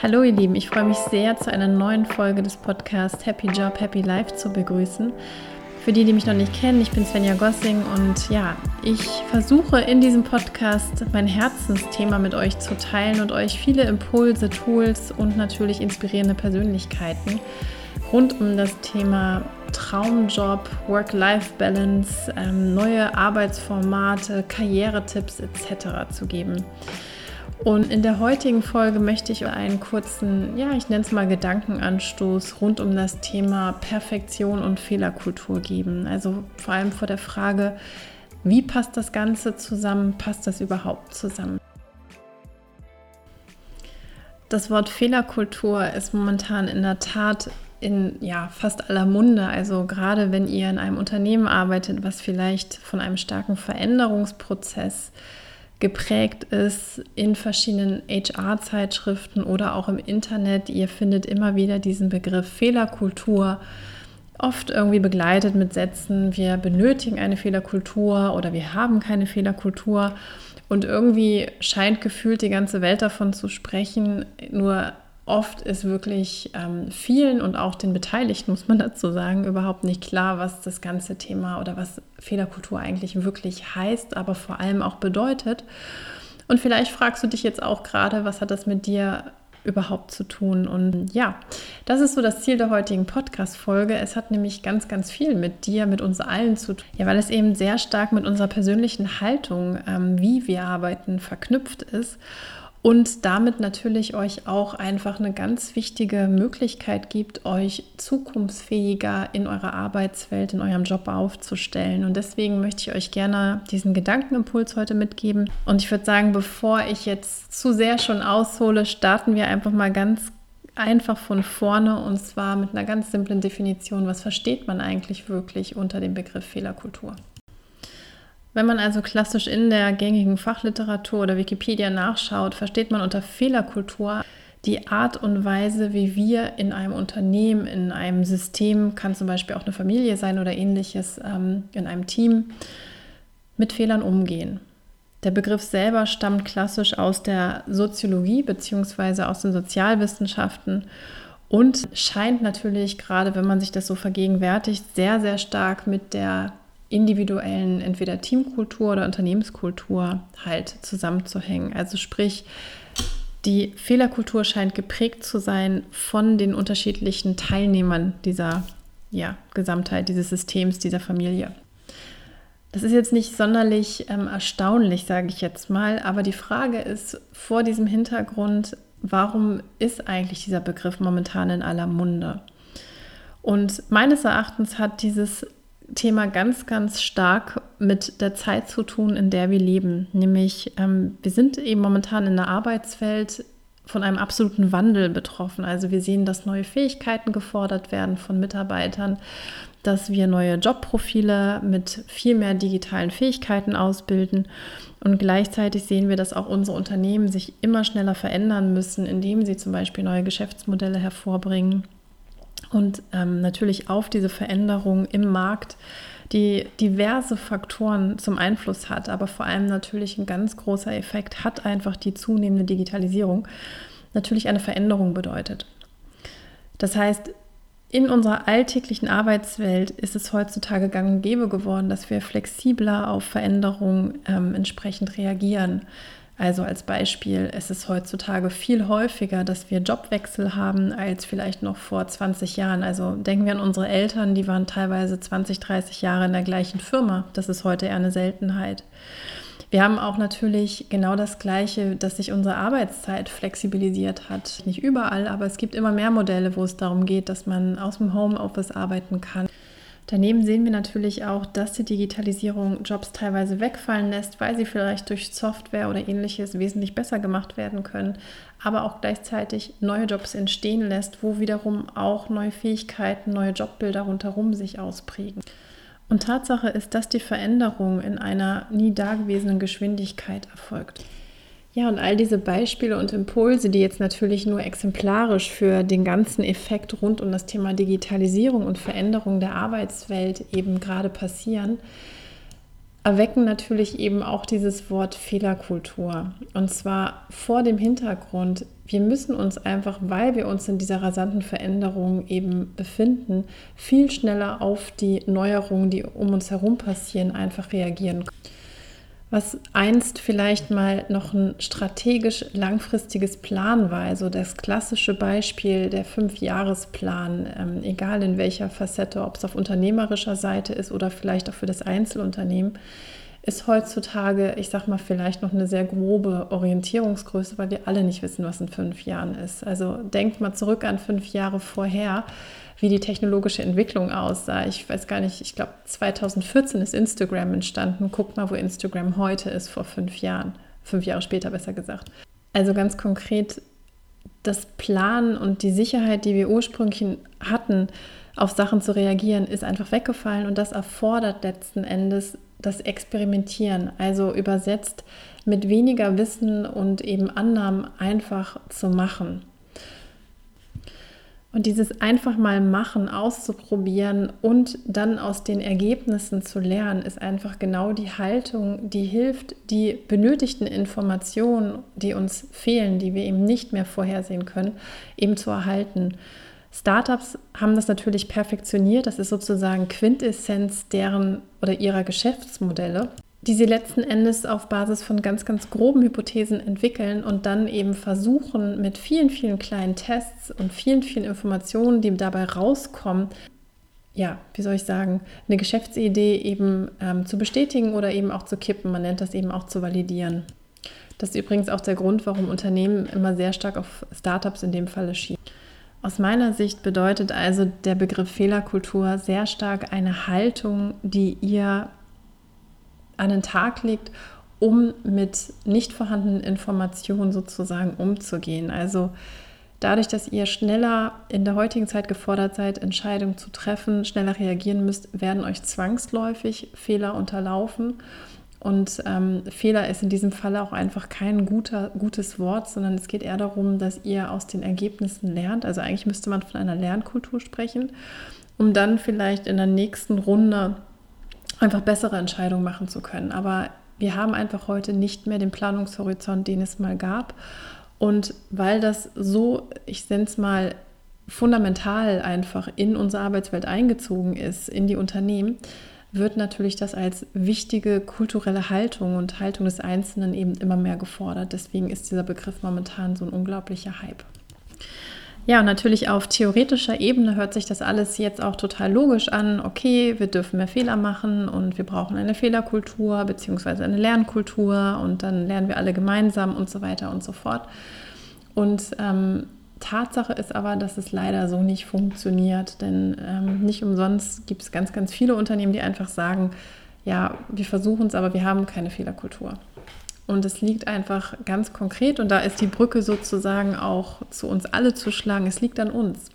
Hallo ihr Lieben, ich freue mich sehr, zu einer neuen Folge des Podcasts Happy Job, Happy Life zu begrüßen. Für die, die mich noch nicht kennen, ich bin Svenja Gossing und ja, ich versuche in diesem Podcast mein Herzensthema mit euch zu teilen und euch viele Impulse, Tools und natürlich inspirierende Persönlichkeiten rund um das Thema Traumjob, Work-Life-Balance, ähm, neue Arbeitsformate, Karrieretipps etc. zu geben. Und in der heutigen Folge möchte ich einen kurzen, ja, ich nenne es mal Gedankenanstoß rund um das Thema Perfektion und Fehlerkultur geben. Also vor allem vor der Frage, wie passt das Ganze zusammen? Passt das überhaupt zusammen? Das Wort Fehlerkultur ist momentan in der Tat in ja, fast aller Munde. Also gerade wenn ihr in einem Unternehmen arbeitet, was vielleicht von einem starken Veränderungsprozess geprägt ist in verschiedenen HR-Zeitschriften oder auch im Internet. Ihr findet immer wieder diesen Begriff Fehlerkultur, oft irgendwie begleitet mit Sätzen, wir benötigen eine Fehlerkultur oder wir haben keine Fehlerkultur. Und irgendwie scheint gefühlt die ganze Welt davon zu sprechen, nur oft ist wirklich ähm, vielen und auch den Beteiligten, muss man dazu sagen, überhaupt nicht klar, was das ganze Thema oder was Fehlerkultur eigentlich wirklich heißt, aber vor allem auch bedeutet. Und vielleicht fragst du dich jetzt auch gerade, was hat das mit dir überhaupt zu tun? Und ja, das ist so das Ziel der heutigen Podcast-Folge. Es hat nämlich ganz, ganz viel mit dir, mit uns allen zu tun. Ja, weil es eben sehr stark mit unserer persönlichen Haltung, ähm, wie wir arbeiten, verknüpft ist und damit natürlich euch auch einfach eine ganz wichtige Möglichkeit gibt, euch zukunftsfähiger in eurer Arbeitswelt, in eurem Job aufzustellen. Und deswegen möchte ich euch gerne diesen Gedankenimpuls heute mitgeben. Und ich würde sagen, bevor ich jetzt zu sehr schon aushole, starten wir einfach mal ganz einfach von vorne und zwar mit einer ganz simplen Definition. Was versteht man eigentlich wirklich unter dem Begriff Fehlerkultur? Wenn man also klassisch in der gängigen Fachliteratur oder Wikipedia nachschaut, versteht man unter Fehlerkultur die Art und Weise, wie wir in einem Unternehmen, in einem System, kann zum Beispiel auch eine Familie sein oder ähnliches, ähm, in einem Team, mit Fehlern umgehen. Der Begriff selber stammt klassisch aus der Soziologie bzw. aus den Sozialwissenschaften und scheint natürlich, gerade wenn man sich das so vergegenwärtigt, sehr, sehr stark mit der individuellen entweder Teamkultur oder Unternehmenskultur halt zusammenzuhängen. Also sprich, die Fehlerkultur scheint geprägt zu sein von den unterschiedlichen Teilnehmern dieser ja, Gesamtheit, dieses Systems, dieser Familie. Das ist jetzt nicht sonderlich ähm, erstaunlich, sage ich jetzt mal, aber die Frage ist vor diesem Hintergrund, warum ist eigentlich dieser Begriff momentan in aller Munde? Und meines Erachtens hat dieses Thema ganz, ganz stark mit der Zeit zu tun, in der wir leben. Nämlich, ähm, wir sind eben momentan in der Arbeitswelt von einem absoluten Wandel betroffen. Also wir sehen, dass neue Fähigkeiten gefordert werden von Mitarbeitern, dass wir neue Jobprofile mit viel mehr digitalen Fähigkeiten ausbilden. Und gleichzeitig sehen wir, dass auch unsere Unternehmen sich immer schneller verändern müssen, indem sie zum Beispiel neue Geschäftsmodelle hervorbringen und ähm, natürlich auf diese Veränderung im Markt, die diverse Faktoren zum Einfluss hat, aber vor allem natürlich ein ganz großer Effekt hat einfach die zunehmende Digitalisierung, natürlich eine Veränderung bedeutet. Das heißt, in unserer alltäglichen Arbeitswelt ist es heutzutage gang und gäbe geworden, dass wir flexibler auf Veränderungen ähm, entsprechend reagieren. Also als Beispiel, es ist heutzutage viel häufiger, dass wir Jobwechsel haben als vielleicht noch vor 20 Jahren. Also denken wir an unsere Eltern, die waren teilweise 20, 30 Jahre in der gleichen Firma. Das ist heute eher eine Seltenheit. Wir haben auch natürlich genau das Gleiche, dass sich unsere Arbeitszeit flexibilisiert hat. Nicht überall, aber es gibt immer mehr Modelle, wo es darum geht, dass man aus dem Homeoffice arbeiten kann. Daneben sehen wir natürlich auch, dass die Digitalisierung Jobs teilweise wegfallen lässt, weil sie vielleicht durch Software oder ähnliches wesentlich besser gemacht werden können, aber auch gleichzeitig neue Jobs entstehen lässt, wo wiederum auch neue Fähigkeiten, neue Jobbilder rundherum sich ausprägen. Und Tatsache ist, dass die Veränderung in einer nie dagewesenen Geschwindigkeit erfolgt. Ja, und all diese Beispiele und Impulse, die jetzt natürlich nur exemplarisch für den ganzen Effekt rund um das Thema Digitalisierung und Veränderung der Arbeitswelt eben gerade passieren, erwecken natürlich eben auch dieses Wort Fehlerkultur. Und zwar vor dem Hintergrund, wir müssen uns einfach, weil wir uns in dieser rasanten Veränderung eben befinden, viel schneller auf die Neuerungen, die um uns herum passieren, einfach reagieren. Was einst vielleicht mal noch ein strategisch langfristiges Plan war, also das klassische Beispiel der Fünfjahresplan, ähm, egal in welcher Facette, ob es auf unternehmerischer Seite ist oder vielleicht auch für das Einzelunternehmen, ist heutzutage, ich sag mal, vielleicht noch eine sehr grobe Orientierungsgröße, weil wir alle nicht wissen, was in fünf Jahren ist. Also denkt mal zurück an fünf Jahre vorher, wie die technologische Entwicklung aussah. Ich weiß gar nicht, ich glaube 2014 ist Instagram entstanden. Guckt mal, wo Instagram heute ist, vor fünf Jahren. Fünf Jahre später besser gesagt. Also ganz konkret, das Planen und die Sicherheit, die wir ursprünglich hatten, auf Sachen zu reagieren, ist einfach weggefallen und das erfordert letzten Endes das Experimentieren, also übersetzt mit weniger Wissen und eben Annahmen einfach zu machen. Und dieses einfach mal machen, auszuprobieren und dann aus den Ergebnissen zu lernen, ist einfach genau die Haltung, die hilft, die benötigten Informationen, die uns fehlen, die wir eben nicht mehr vorhersehen können, eben zu erhalten. Startups haben das natürlich perfektioniert. Das ist sozusagen Quintessenz deren oder ihrer Geschäftsmodelle, die sie letzten Endes auf Basis von ganz, ganz groben Hypothesen entwickeln und dann eben versuchen, mit vielen, vielen kleinen Tests und vielen, vielen Informationen, die dabei rauskommen, ja, wie soll ich sagen, eine Geschäftsidee eben ähm, zu bestätigen oder eben auch zu kippen. Man nennt das eben auch zu validieren. Das ist übrigens auch der Grund, warum Unternehmen immer sehr stark auf Startups in dem Falle schieben. Aus meiner Sicht bedeutet also der Begriff Fehlerkultur sehr stark eine Haltung, die ihr an den Tag legt, um mit nicht vorhandenen Informationen sozusagen umzugehen. Also dadurch, dass ihr schneller in der heutigen Zeit gefordert seid, Entscheidungen zu treffen, schneller reagieren müsst, werden euch zwangsläufig Fehler unterlaufen. Und ähm, Fehler ist in diesem Fall auch einfach kein guter, gutes Wort, sondern es geht eher darum, dass ihr aus den Ergebnissen lernt. Also eigentlich müsste man von einer Lernkultur sprechen, um dann vielleicht in der nächsten Runde einfach bessere Entscheidungen machen zu können. Aber wir haben einfach heute nicht mehr den Planungshorizont, den es mal gab. Und weil das so, ich nenne es mal, fundamental einfach in unsere Arbeitswelt eingezogen ist, in die Unternehmen, wird natürlich das als wichtige kulturelle Haltung und Haltung des Einzelnen eben immer mehr gefordert. Deswegen ist dieser Begriff momentan so ein unglaublicher Hype. Ja, und natürlich auf theoretischer Ebene hört sich das alles jetzt auch total logisch an. Okay, wir dürfen mehr Fehler machen und wir brauchen eine Fehlerkultur bzw. eine Lernkultur und dann lernen wir alle gemeinsam und so weiter und so fort. Und ähm, Tatsache ist aber, dass es leider so nicht funktioniert, denn ähm, nicht umsonst gibt es ganz, ganz viele Unternehmen, die einfach sagen, ja, wir versuchen es, aber wir haben keine Fehlerkultur. Und es liegt einfach ganz konkret, und da ist die Brücke sozusagen auch zu uns alle zu schlagen, es liegt an uns.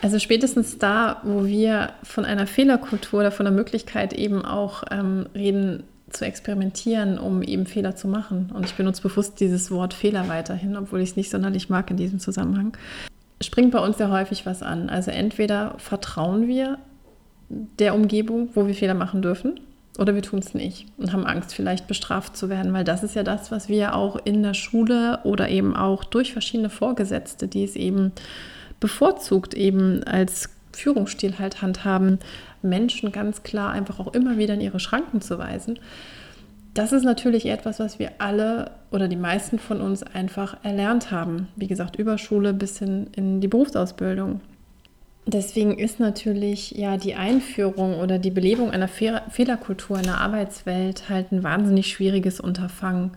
Also spätestens da, wo wir von einer Fehlerkultur oder von der Möglichkeit eben auch ähm, reden, zu experimentieren, um eben Fehler zu machen. Und ich benutze bewusst dieses Wort Fehler weiterhin, obwohl ich es nicht sonderlich mag in diesem Zusammenhang. Springt bei uns sehr häufig was an. Also entweder vertrauen wir der Umgebung, wo wir Fehler machen dürfen, oder wir tun es nicht und haben Angst, vielleicht bestraft zu werden, weil das ist ja das, was wir auch in der Schule oder eben auch durch verschiedene Vorgesetzte, die es eben bevorzugt eben als Führungsstil halt handhaben, Menschen ganz klar einfach auch immer wieder in ihre Schranken zu weisen. Das ist natürlich etwas, was wir alle oder die meisten von uns einfach erlernt haben. Wie gesagt, über Schule bis hin in die Berufsausbildung. Deswegen ist natürlich ja die Einführung oder die Belebung einer Fehlerkultur in der Arbeitswelt halt ein wahnsinnig schwieriges Unterfangen.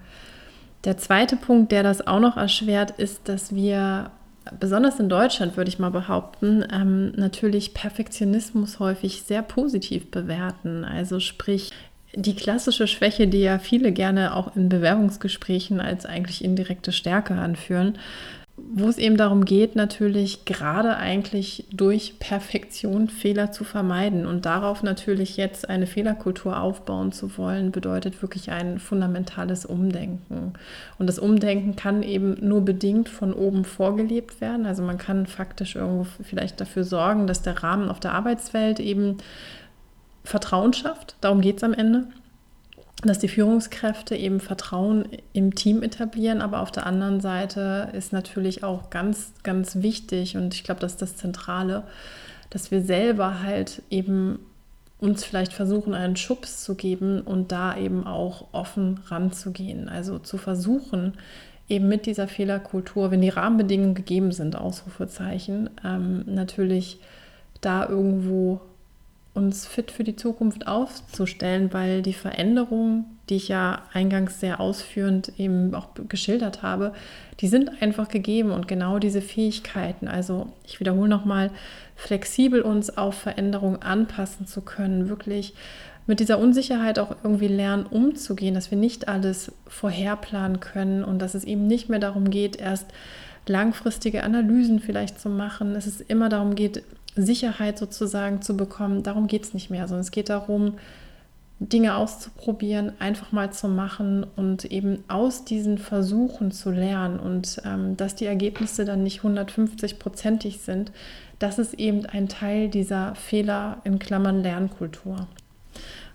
Der zweite Punkt, der das auch noch erschwert, ist, dass wir besonders in Deutschland würde ich mal behaupten, ähm, natürlich Perfektionismus häufig sehr positiv bewerten. Also sprich, die klassische Schwäche, die ja viele gerne auch in Bewerbungsgesprächen als eigentlich indirekte Stärke anführen, wo es eben darum geht, natürlich gerade eigentlich durch Perfektion Fehler zu vermeiden und darauf natürlich jetzt eine Fehlerkultur aufbauen zu wollen, bedeutet wirklich ein fundamentales Umdenken. Und das Umdenken kann eben nur bedingt von oben vorgelebt werden. Also man kann faktisch irgendwo vielleicht dafür sorgen, dass der Rahmen auf der Arbeitswelt eben Vertrauen schafft. Darum geht es am Ende. Dass die Führungskräfte eben Vertrauen im Team etablieren, aber auf der anderen Seite ist natürlich auch ganz, ganz wichtig und ich glaube, das ist das Zentrale, dass wir selber halt eben uns vielleicht versuchen, einen Schubs zu geben und da eben auch offen ranzugehen. Also zu versuchen, eben mit dieser Fehlerkultur, wenn die Rahmenbedingungen gegeben sind, Ausrufezeichen, ähm, natürlich da irgendwo uns fit für die Zukunft aufzustellen, weil die Veränderungen, die ich ja eingangs sehr ausführend eben auch geschildert habe, die sind einfach gegeben und genau diese Fähigkeiten, also ich wiederhole nochmal, flexibel uns auf Veränderungen anpassen zu können, wirklich mit dieser Unsicherheit auch irgendwie lernen umzugehen, dass wir nicht alles vorherplanen können und dass es eben nicht mehr darum geht, erst langfristige Analysen vielleicht zu machen. Es ist immer darum geht, Sicherheit sozusagen zu bekommen. Darum geht es nicht mehr, sondern es geht darum, Dinge auszuprobieren, einfach mal zu machen und eben aus diesen Versuchen zu lernen und ähm, dass die Ergebnisse dann nicht 150-prozentig sind, das ist eben ein Teil dieser Fehler in Klammern Lernkultur.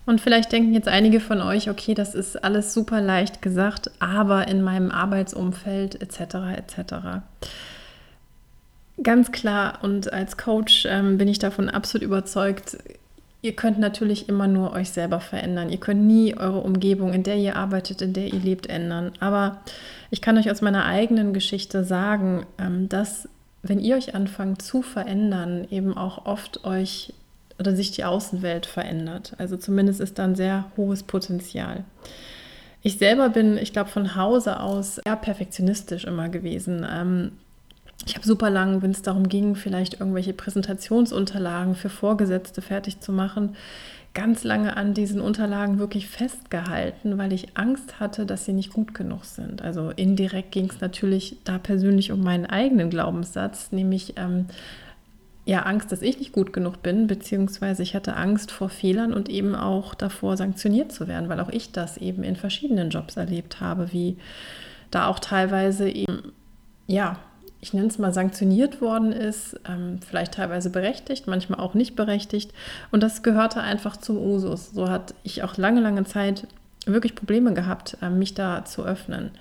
Und vielleicht denken jetzt einige von euch, okay, das ist alles super leicht gesagt, aber in meinem Arbeitsumfeld etc. etc. Ganz klar und als Coach ähm, bin ich davon absolut überzeugt, ihr könnt natürlich immer nur euch selber verändern. Ihr könnt nie eure Umgebung, in der ihr arbeitet, in der ihr lebt, ändern. Aber ich kann euch aus meiner eigenen Geschichte sagen, ähm, dass wenn ihr euch anfangt zu verändern, eben auch oft euch oder sich die Außenwelt verändert. Also zumindest ist da ein sehr hohes Potenzial. Ich selber bin, ich glaube, von Hause aus eher perfektionistisch immer gewesen. Ähm, ich habe super lang, wenn es darum ging, vielleicht irgendwelche Präsentationsunterlagen für Vorgesetzte fertig zu machen, ganz lange an diesen Unterlagen wirklich festgehalten, weil ich Angst hatte, dass sie nicht gut genug sind. Also indirekt ging es natürlich da persönlich um meinen eigenen Glaubenssatz, nämlich ähm, ja Angst, dass ich nicht gut genug bin, beziehungsweise ich hatte Angst vor Fehlern und eben auch davor sanktioniert zu werden, weil auch ich das eben in verschiedenen Jobs erlebt habe, wie da auch teilweise eben, ja, ich nenne es mal sanktioniert worden ist, ähm, vielleicht teilweise berechtigt, manchmal auch nicht berechtigt. Und das gehörte einfach zum Usus. So hatte ich auch lange, lange Zeit wirklich Probleme gehabt, äh, mich da zu öffnen.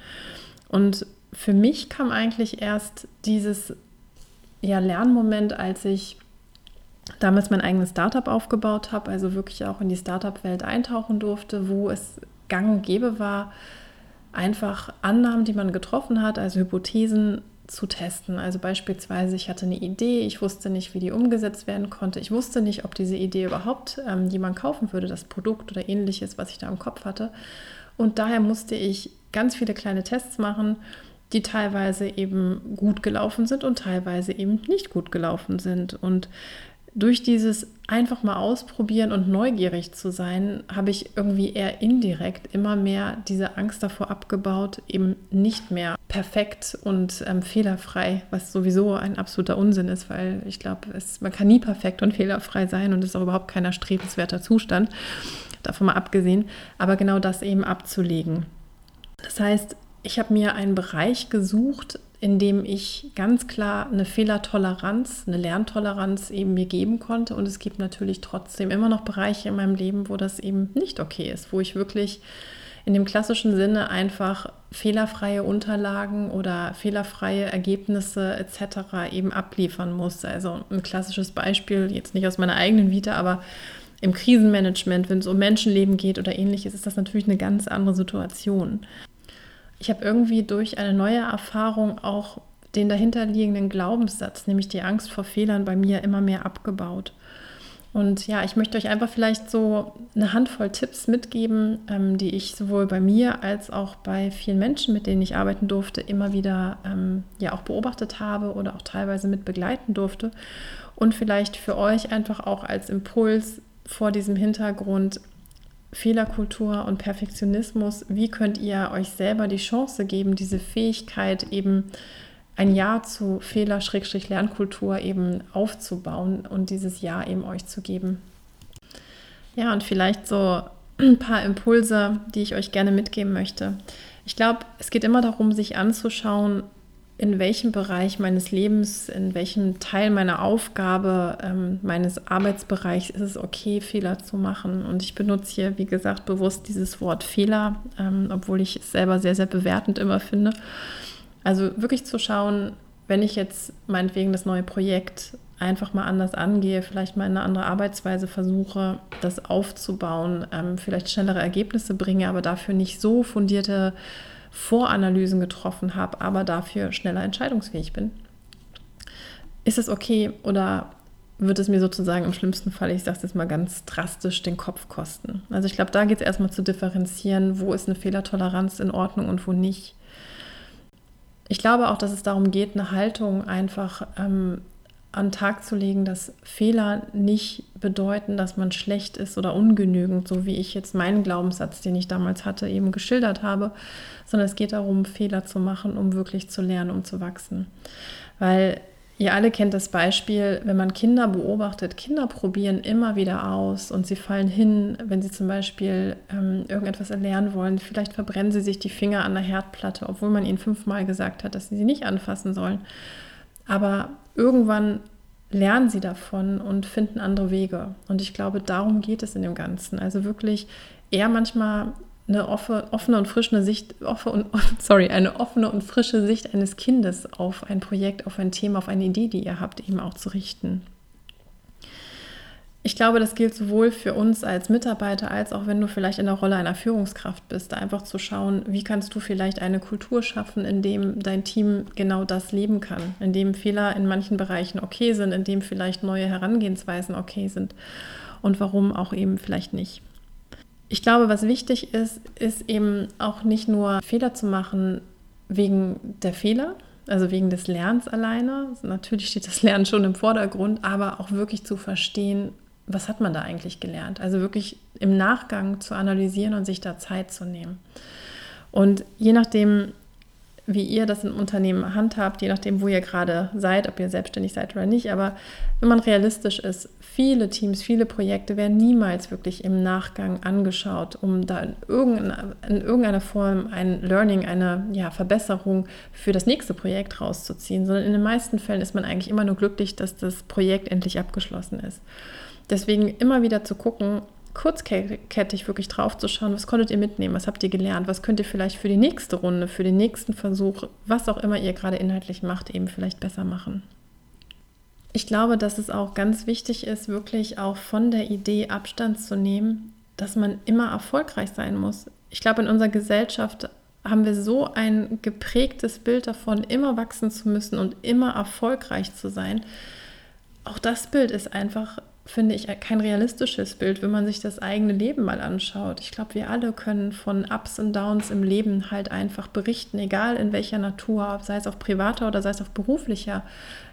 Und für mich kam eigentlich erst dieses ja, Lernmoment, als ich damals mein eigenes Startup aufgebaut habe, also wirklich auch in die Startup-Welt eintauchen durfte, wo es gang und gäbe war, einfach Annahmen, die man getroffen hat, also Hypothesen zu testen. Also beispielsweise, ich hatte eine Idee, ich wusste nicht, wie die umgesetzt werden konnte. Ich wusste nicht, ob diese Idee überhaupt ähm, jemand kaufen würde, das Produkt oder ähnliches, was ich da im Kopf hatte. Und daher musste ich ganz viele kleine Tests machen die teilweise eben gut gelaufen sind und teilweise eben nicht gut gelaufen sind. Und durch dieses einfach mal ausprobieren und neugierig zu sein, habe ich irgendwie eher indirekt immer mehr diese Angst davor abgebaut, eben nicht mehr perfekt und ähm, fehlerfrei, was sowieso ein absoluter Unsinn ist, weil ich glaube, man kann nie perfekt und fehlerfrei sein und ist auch überhaupt kein erstrebenswerter Zustand, davon mal abgesehen, aber genau das eben abzulegen. Das heißt, ich habe mir einen Bereich gesucht, in dem ich ganz klar eine Fehlertoleranz, eine Lerntoleranz eben mir geben konnte. Und es gibt natürlich trotzdem immer noch Bereiche in meinem Leben, wo das eben nicht okay ist, wo ich wirklich in dem klassischen Sinne einfach fehlerfreie Unterlagen oder fehlerfreie Ergebnisse etc. eben abliefern muss. Also ein klassisches Beispiel, jetzt nicht aus meiner eigenen Vita, aber im Krisenmanagement, wenn es um Menschenleben geht oder ähnliches, ist das natürlich eine ganz andere Situation ich habe irgendwie durch eine neue Erfahrung auch den dahinterliegenden Glaubenssatz, nämlich die Angst vor Fehlern bei mir immer mehr abgebaut. Und ja, ich möchte euch einfach vielleicht so eine Handvoll Tipps mitgeben, ähm, die ich sowohl bei mir als auch bei vielen Menschen, mit denen ich arbeiten durfte, immer wieder ähm, ja auch beobachtet habe oder auch teilweise mit begleiten durfte. Und vielleicht für euch einfach auch als Impuls vor diesem Hintergrund Fehlerkultur und Perfektionismus, wie könnt ihr euch selber die Chance geben, diese Fähigkeit eben ein Ja zu Fehler-Lernkultur eben aufzubauen und dieses Ja eben euch zu geben. Ja, und vielleicht so ein paar Impulse, die ich euch gerne mitgeben möchte. Ich glaube, es geht immer darum, sich anzuschauen, in welchem Bereich meines Lebens, in welchem Teil meiner Aufgabe, ähm, meines Arbeitsbereichs ist es okay, Fehler zu machen. Und ich benutze hier, wie gesagt, bewusst dieses Wort Fehler, ähm, obwohl ich es selber sehr, sehr bewertend immer finde. Also wirklich zu schauen, wenn ich jetzt meinetwegen das neue Projekt einfach mal anders angehe, vielleicht mal eine andere Arbeitsweise versuche, das aufzubauen, ähm, vielleicht schnellere Ergebnisse bringe, aber dafür nicht so fundierte Voranalysen getroffen habe, aber dafür schneller entscheidungsfähig bin. Ist es okay oder wird es mir sozusagen im schlimmsten Fall, ich sage es jetzt mal ganz drastisch, den Kopf kosten? Also ich glaube, da geht es erstmal zu differenzieren, wo ist eine Fehlertoleranz in Ordnung und wo nicht. Ich glaube auch, dass es darum geht, eine Haltung einfach ähm, an den Tag zu legen, dass Fehler nicht bedeuten, dass man schlecht ist oder ungenügend, so wie ich jetzt meinen Glaubenssatz, den ich damals hatte, eben geschildert habe, sondern es geht darum, Fehler zu machen, um wirklich zu lernen, um zu wachsen. Weil ihr alle kennt das Beispiel, wenn man Kinder beobachtet, Kinder probieren immer wieder aus und sie fallen hin, wenn sie zum Beispiel ähm, irgendetwas erlernen wollen. Vielleicht verbrennen sie sich die Finger an der Herdplatte, obwohl man ihnen fünfmal gesagt hat, dass sie sie nicht anfassen sollen. Aber irgendwann lernen sie davon und finden andere Wege. Und ich glaube, darum geht es in dem Ganzen. Also wirklich eher manchmal eine offene und frische Sicht, offene, sorry, eine offene und frische Sicht eines Kindes auf ein Projekt, auf ein Thema, auf eine Idee, die ihr habt, eben auch zu richten. Ich glaube, das gilt sowohl für uns als Mitarbeiter als auch wenn du vielleicht in der Rolle einer Führungskraft bist, einfach zu schauen, wie kannst du vielleicht eine Kultur schaffen, in dem dein Team genau das leben kann, in dem Fehler in manchen Bereichen okay sind, in dem vielleicht neue Herangehensweisen okay sind und warum auch eben vielleicht nicht. Ich glaube, was wichtig ist, ist eben auch nicht nur Fehler zu machen wegen der Fehler, also wegen des Lernens alleine. Natürlich steht das Lernen schon im Vordergrund, aber auch wirklich zu verstehen, was hat man da eigentlich gelernt? Also wirklich im Nachgang zu analysieren und sich da Zeit zu nehmen. Und je nachdem, wie ihr das im Unternehmen handhabt, je nachdem, wo ihr gerade seid, ob ihr selbstständig seid oder nicht, aber wenn man realistisch ist, viele Teams, viele Projekte werden niemals wirklich im Nachgang angeschaut, um da in irgendeiner, in irgendeiner Form ein Learning, eine ja, Verbesserung für das nächste Projekt rauszuziehen, sondern in den meisten Fällen ist man eigentlich immer nur glücklich, dass das Projekt endlich abgeschlossen ist. Deswegen immer wieder zu gucken, kurzkettig wirklich drauf zu schauen, was konntet ihr mitnehmen, was habt ihr gelernt, was könnt ihr vielleicht für die nächste Runde, für den nächsten Versuch, was auch immer ihr gerade inhaltlich macht, eben vielleicht besser machen. Ich glaube, dass es auch ganz wichtig ist, wirklich auch von der Idee Abstand zu nehmen, dass man immer erfolgreich sein muss. Ich glaube, in unserer Gesellschaft haben wir so ein geprägtes Bild davon, immer wachsen zu müssen und immer erfolgreich zu sein. Auch das Bild ist einfach finde ich, kein realistisches Bild, wenn man sich das eigene Leben mal anschaut. Ich glaube, wir alle können von Ups und Downs im Leben halt einfach berichten, egal in welcher Natur, sei es auf privater oder sei es auf beruflicher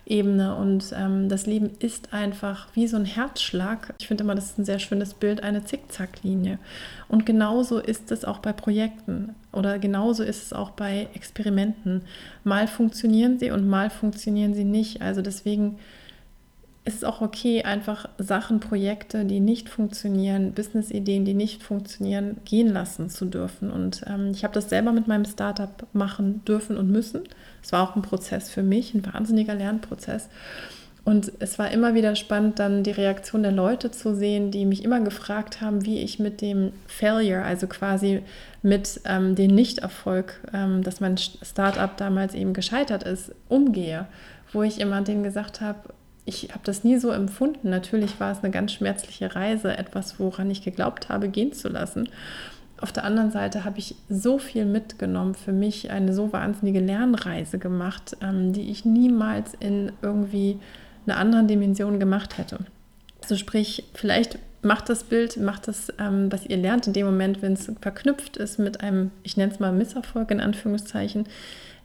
Ebene. Und ähm, das Leben ist einfach wie so ein Herzschlag. Ich finde immer, das ist ein sehr schönes Bild, eine Zickzacklinie. Und genauso ist es auch bei Projekten oder genauso ist es auch bei Experimenten. Mal funktionieren sie und mal funktionieren sie nicht. Also deswegen ist es auch okay, einfach Sachen, Projekte, die nicht funktionieren, Business-Ideen, die nicht funktionieren, gehen lassen zu dürfen. Und ähm, ich habe das selber mit meinem Startup machen dürfen und müssen. Es war auch ein Prozess für mich, ein wahnsinniger Lernprozess. Und es war immer wieder spannend, dann die Reaktion der Leute zu sehen, die mich immer gefragt haben, wie ich mit dem Failure, also quasi mit ähm, dem Nichterfolg, ähm, dass mein Startup damals eben gescheitert ist, umgehe. Wo ich immer denen gesagt habe, ich habe das nie so empfunden. Natürlich war es eine ganz schmerzliche Reise, etwas, woran ich geglaubt habe, gehen zu lassen. Auf der anderen Seite habe ich so viel mitgenommen, für mich eine so wahnsinnige Lernreise gemacht, ähm, die ich niemals in irgendwie einer anderen Dimension gemacht hätte. Also sprich, vielleicht macht das Bild, macht das, ähm, was ihr lernt in dem Moment, wenn es verknüpft ist mit einem, ich nenne es mal Misserfolg in Anführungszeichen,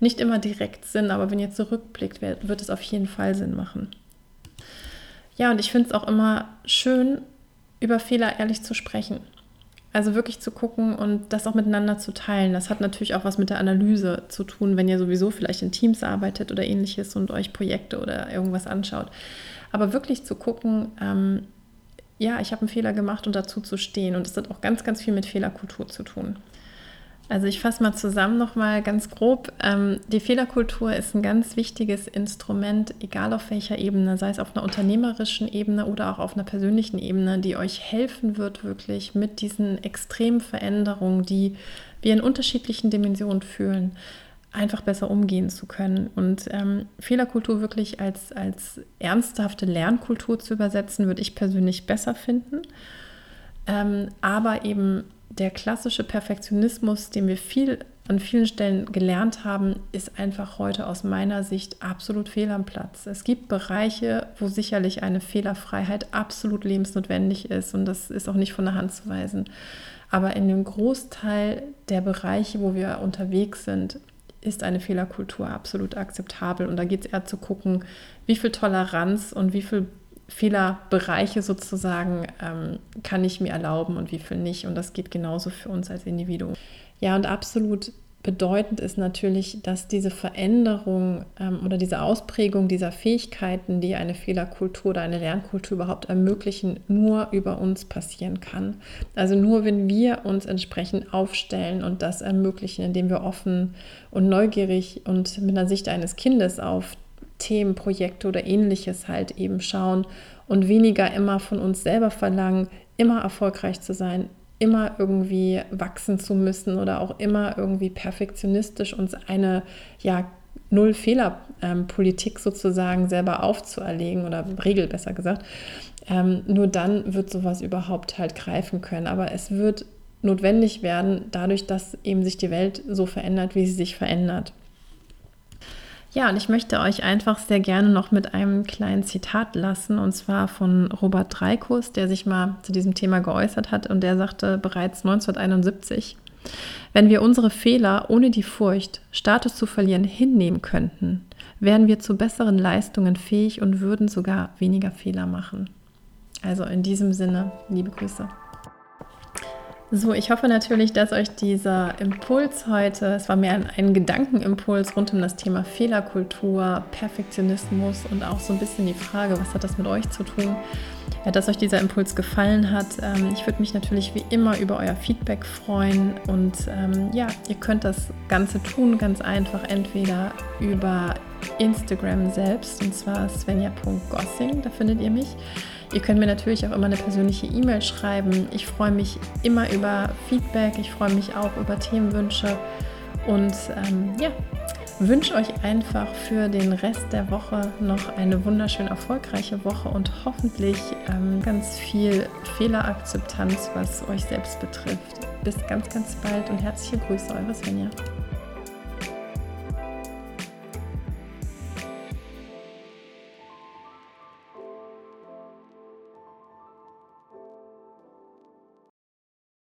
nicht immer direkt Sinn, aber wenn ihr zurückblickt, wird es auf jeden Fall Sinn machen. Ja, und ich finde es auch immer schön, über Fehler ehrlich zu sprechen. Also wirklich zu gucken und das auch miteinander zu teilen. Das hat natürlich auch was mit der Analyse zu tun, wenn ihr sowieso vielleicht in Teams arbeitet oder ähnliches und euch Projekte oder irgendwas anschaut. Aber wirklich zu gucken, ähm, ja, ich habe einen Fehler gemacht und dazu zu stehen. Und das hat auch ganz, ganz viel mit Fehlerkultur zu tun. Also ich fasse mal zusammen nochmal ganz grob. Ähm, die Fehlerkultur ist ein ganz wichtiges Instrument, egal auf welcher Ebene, sei es auf einer unternehmerischen Ebene oder auch auf einer persönlichen Ebene, die euch helfen wird, wirklich mit diesen extremen Veränderungen, die wir in unterschiedlichen Dimensionen fühlen, einfach besser umgehen zu können. Und ähm, Fehlerkultur wirklich als, als ernsthafte Lernkultur zu übersetzen, würde ich persönlich besser finden. Ähm, aber eben der klassische Perfektionismus, den wir viel an vielen Stellen gelernt haben, ist einfach heute aus meiner Sicht absolut fehl am Platz. Es gibt Bereiche, wo sicherlich eine Fehlerfreiheit absolut lebensnotwendig ist und das ist auch nicht von der Hand zu weisen. Aber in dem Großteil der Bereiche, wo wir unterwegs sind, ist eine Fehlerkultur absolut akzeptabel. Und da geht es eher zu gucken, wie viel Toleranz und wie viel Fehlerbereiche sozusagen ähm, kann ich mir erlauben und wie viel nicht. Und das geht genauso für uns als Individuum. Ja, und absolut bedeutend ist natürlich, dass diese Veränderung ähm, oder diese Ausprägung dieser Fähigkeiten, die eine Fehlerkultur oder eine Lernkultur überhaupt ermöglichen, nur über uns passieren kann. Also nur wenn wir uns entsprechend aufstellen und das ermöglichen, indem wir offen und neugierig und mit einer Sicht eines Kindes auf Themen, Projekte oder ähnliches halt eben schauen und weniger immer von uns selber verlangen, immer erfolgreich zu sein, immer irgendwie wachsen zu müssen oder auch immer irgendwie perfektionistisch uns eine ja Null-Fehler-Politik sozusagen selber aufzuerlegen oder Regel besser gesagt. Ähm, nur dann wird sowas überhaupt halt greifen können. Aber es wird notwendig werden, dadurch, dass eben sich die Welt so verändert, wie sie sich verändert. Ja, und ich möchte euch einfach sehr gerne noch mit einem kleinen Zitat lassen, und zwar von Robert Dreikus, der sich mal zu diesem Thema geäußert hat und der sagte bereits 1971, wenn wir unsere Fehler ohne die Furcht, Status zu verlieren, hinnehmen könnten, wären wir zu besseren Leistungen fähig und würden sogar weniger Fehler machen. Also in diesem Sinne, liebe Grüße. So, ich hoffe natürlich, dass euch dieser Impuls heute, es war mehr ein, Gedankenimpuls rund um das Thema Fehlerkultur, Perfektionismus und auch so ein bisschen die Frage, was hat das mit euch zu tun, ja, dass euch dieser Impuls gefallen hat. Ähm, ich würde mich natürlich wie immer über euer Feedback freuen und ähm, ja, ihr könnt das Ganze tun, ganz einfach, entweder über Instagram selbst, und zwar svenja.gossing, da findet ihr mich. Ihr könnt mir natürlich auch immer eine persönliche E-Mail schreiben. Ich freue mich immer über Feedback, ich freue mich auch über Themenwünsche und ähm, ja, wünsche euch einfach für den Rest der Woche noch eine wunderschön erfolgreiche Woche und hoffentlich ähm, ganz viel Fehlerakzeptanz, was euch selbst betrifft. Bis ganz, ganz bald und herzliche Grüße, eure Svenja.